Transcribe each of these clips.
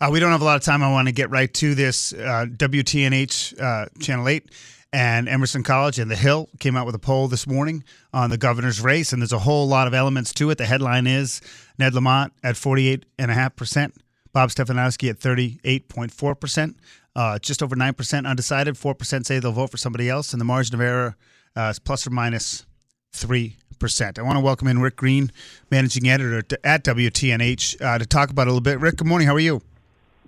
Uh, we don't have a lot of time. I want to get right to this. Uh, WTNH uh, Channel 8 and Emerson College and The Hill came out with a poll this morning on the governor's race, and there's a whole lot of elements to it. The headline is Ned Lamont at 48.5%, Bob Stefanowski at 38.4%, uh, just over 9% undecided, 4% say they'll vote for somebody else, and the margin of error uh, is plus or minus 3%. I want to welcome in Rick Green, managing editor at WTNH, uh, to talk about a little bit. Rick, good morning. How are you?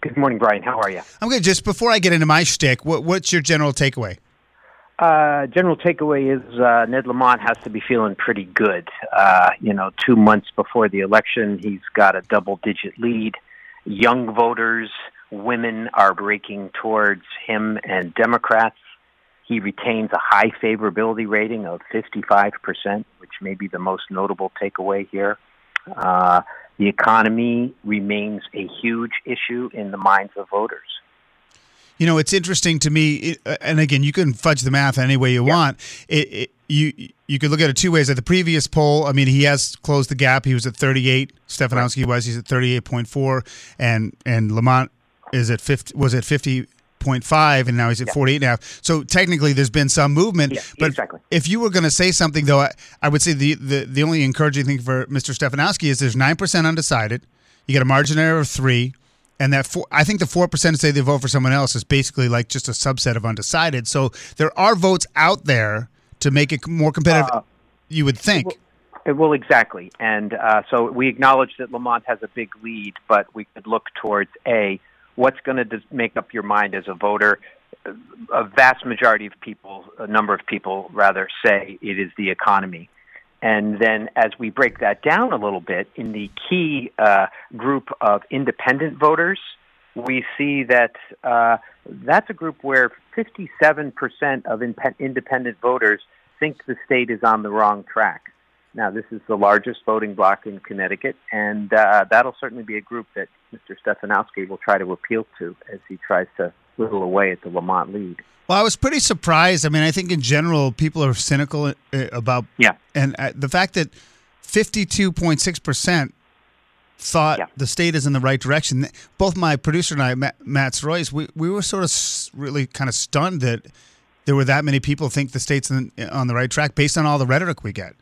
Good morning, Brian. How are you? I'm good. Just before I get into my shtick, what, what's your general takeaway? Uh, general takeaway is uh, Ned Lamont has to be feeling pretty good. Uh, you know, two months before the election, he's got a double-digit lead. Young voters, women are breaking towards him and Democrats. He retains a high favorability rating of 55%, which may be the most notable takeaway here. Uh, the economy remains a huge issue in the minds of voters. You know, it's interesting to me, uh, and again, you can fudge the math any way you yeah. want. It, it, you you could look at it two ways. At the previous poll, I mean, he has closed the gap. He was at 38. Stefanowski was. He's at 38.4, and and Lamont is at 50. Was at 50 0.5 and now he's at yeah. 48 now. So technically there's been some movement. Yeah, but exactly. if you were going to say something though, I, I would say the, the, the only encouraging thing for Mr. Stefanowski is there's 9% undecided. You get a margin error of three. And that four, I think the four percent say they vote for someone else is basically like just a subset of undecided. So there are votes out there to make it more competitive. Uh, you would think. Well, well exactly. And uh, so we acknowledge that Lamont has a big lead, but we could look towards a what's going to make up your mind as a voter. A vast majority of people, a number of people rather, say it is the economy. And then as we break that down a little bit, in the key uh, group of independent voters, we see that uh, that's a group where 57% of independent voters think the state is on the wrong track. Now, this is the largest voting bloc in Connecticut, and uh, that'll certainly be a group that Mr. Stefanowski will try to appeal to as he tries to whittle away at the Lamont lead. Well, I was pretty surprised. I mean, I think in general people are cynical uh, about yeah, and uh, the fact that fifty-two point six percent thought yeah. the state is in the right direction. Both my producer and I, Matt, Matt Royce, we we were sort of really kind of stunned that there were that many people think the state's in, on the right track based on all the rhetoric we get.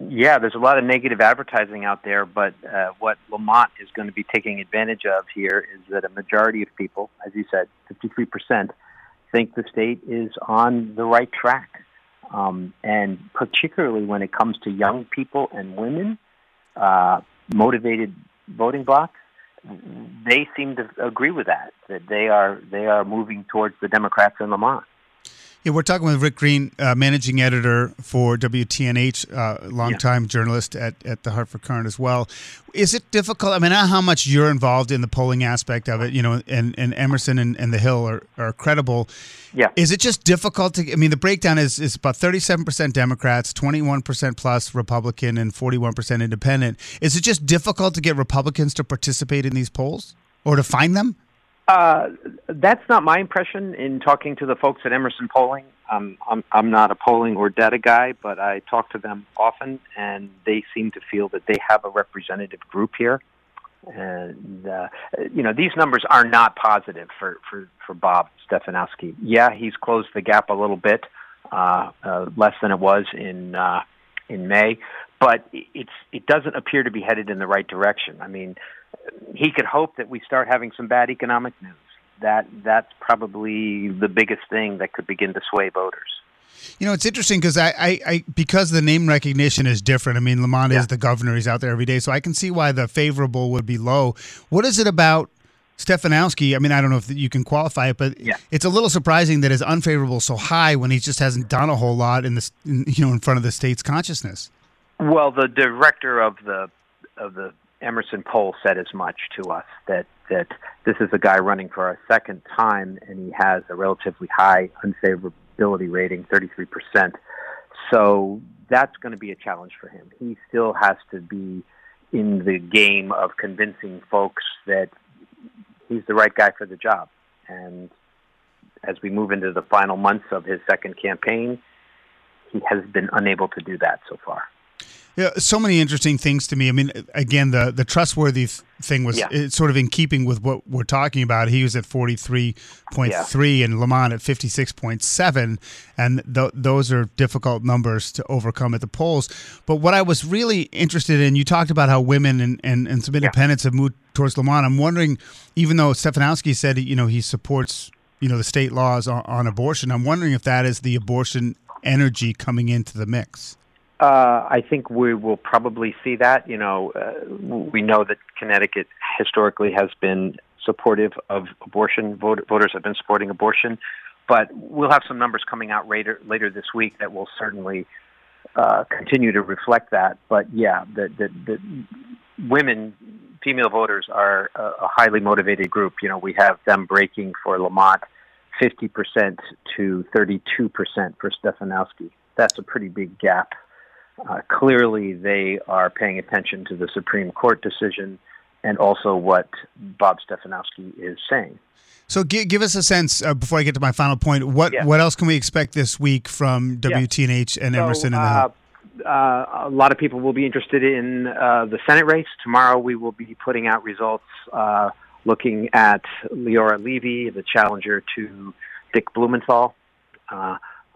Yeah, there's a lot of negative advertising out there, but uh, what Lamont is going to be taking advantage of here is that a majority of people, as you said, 53%, think the state is on the right track. Um, and particularly when it comes to young people and women, uh, motivated voting blocs, they seem to agree with that. That they are they are moving towards the Democrats in Lamont. Yeah, we're talking with Rick Green, uh, managing editor for WTNH, uh, longtime yeah. journalist at, at the Hartford Courant as well. Is it difficult? I mean, I know how much you're involved in the polling aspect of it, you know, and, and Emerson and, and The Hill are, are credible. Yeah. Is it just difficult to, I mean, the breakdown is, is about 37% Democrats, 21% plus Republican, and 41% independent. Is it just difficult to get Republicans to participate in these polls or to find them? Uh, that's not my impression in talking to the folks at Emerson Polling. Um, I'm I'm not a polling or data guy, but I talk to them often, and they seem to feel that they have a representative group here. And uh, you know, these numbers are not positive for for for Bob Stefanowski. Yeah, he's closed the gap a little bit, uh, uh, less than it was in uh, in May, but it's it doesn't appear to be headed in the right direction. I mean, he could hope that we start having some bad economic news. That that's probably the biggest thing that could begin to sway voters. You know, it's interesting because I, I, I, because the name recognition is different. I mean, Lamont yeah. is the governor; he's out there every day, so I can see why the favorable would be low. What is it about Stefanowski? I mean, I don't know if you can qualify it, but yeah. it's a little surprising that his unfavorable so high when he just hasn't done a whole lot in this, you know, in front of the state's consciousness. Well, the director of the of the Emerson poll said as much to us that that this is a guy running for a second time, and he has a relatively high unfavorability rating, 33%. So that's going to be a challenge for him. He still has to be in the game of convincing folks that he's the right guy for the job. And as we move into the final months of his second campaign, he has been unable to do that so far. Yeah, so many interesting things to me. I mean, again, the the trustworthy thing was yeah. sort of in keeping with what we're talking about. He was at forty three point three, and Lamont at fifty six point seven, and th- those are difficult numbers to overcome at the polls. But what I was really interested in, you talked about how women and and, and some independents yeah. have moved towards Lamont. I'm wondering, even though Stefanowski said you know he supports you know the state laws on, on abortion, I'm wondering if that is the abortion energy coming into the mix. Uh, I think we will probably see that. You know, uh, we know that Connecticut historically has been supportive of abortion. Vot- voters have been supporting abortion, but we'll have some numbers coming out later later this week that will certainly uh, continue to reflect that. But yeah, the, the, the women, female voters are a, a highly motivated group. You know, we have them breaking for Lamont 50% to 32% for Stefanowski. That's a pretty big gap. Uh, clearly, they are paying attention to the Supreme Court decision and also what Bob Stefanowski is saying. So, give, give us a sense uh, before I get to my final point. What yeah. what else can we expect this week from WTNH yeah. and Emerson so, and the uh, uh, a lot of people will be interested in uh, the Senate race. Tomorrow, we will be putting out results uh, looking at Leora Levy, the challenger to Dick Blumenthal.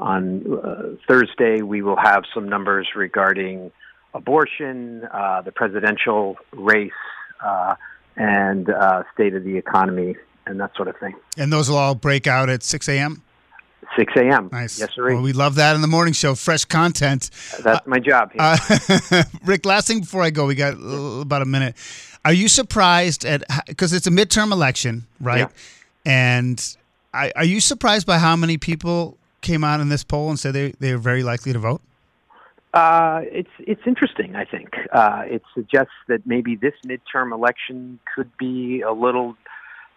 Uh, on uh, Thursday, we will have some numbers regarding abortion, uh, the presidential race, uh, and uh, state of the economy, and that sort of thing. And those will all break out at 6 a.m.? 6 a.m. Nice. Yes, sir. Well, we love that in the morning show. Fresh content. That's my job. Uh, Rick, last thing before I go, we got about a minute. Are you surprised at because it's a midterm election, right? Yeah. And I, are you surprised by how many people came out in this poll and said they they are very likely to vote? Uh, it's it's interesting. I think uh, it suggests that maybe this midterm election could be a little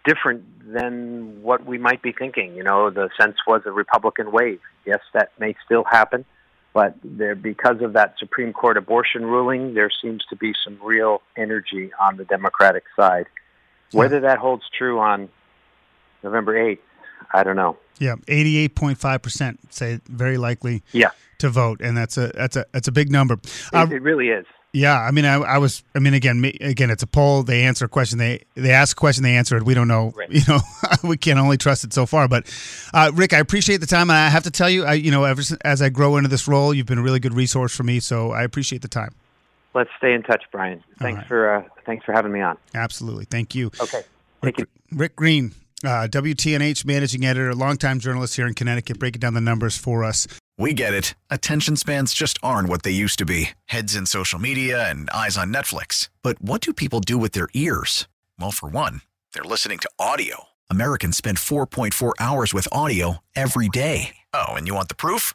different than what we might be thinking. You know, the sense was a Republican wave. Yes, that may still happen, but there because of that Supreme Court abortion ruling, there seems to be some real energy on the Democratic side. Whether that holds true on November eighth, I don't know. Yeah, eighty-eight point five percent say very likely. Yeah. To vote, and that's a that's a that's a big number. It, uh, it really is. Yeah, I mean, I, I, was. I mean, again, me, again, it's a poll. They answer a question. They they ask a question. They answer it. We don't know. Right. You know, we can only trust it so far. But uh, Rick, I appreciate the time, and I have to tell you, I you know, ever since, as I grow into this role, you've been a really good resource for me. So I appreciate the time. Let's stay in touch, Brian. Thanks right. for uh, thanks for having me on. Absolutely, thank you. Okay, thank Rick, you. Rick Green, uh, WTNH managing editor, longtime journalist here in Connecticut, breaking down the numbers for us. We get it. Attention spans just aren't what they used to be heads in social media and eyes on Netflix. But what do people do with their ears? Well, for one, they're listening to audio. Americans spend 4.4 hours with audio every day. Oh, and you want the proof?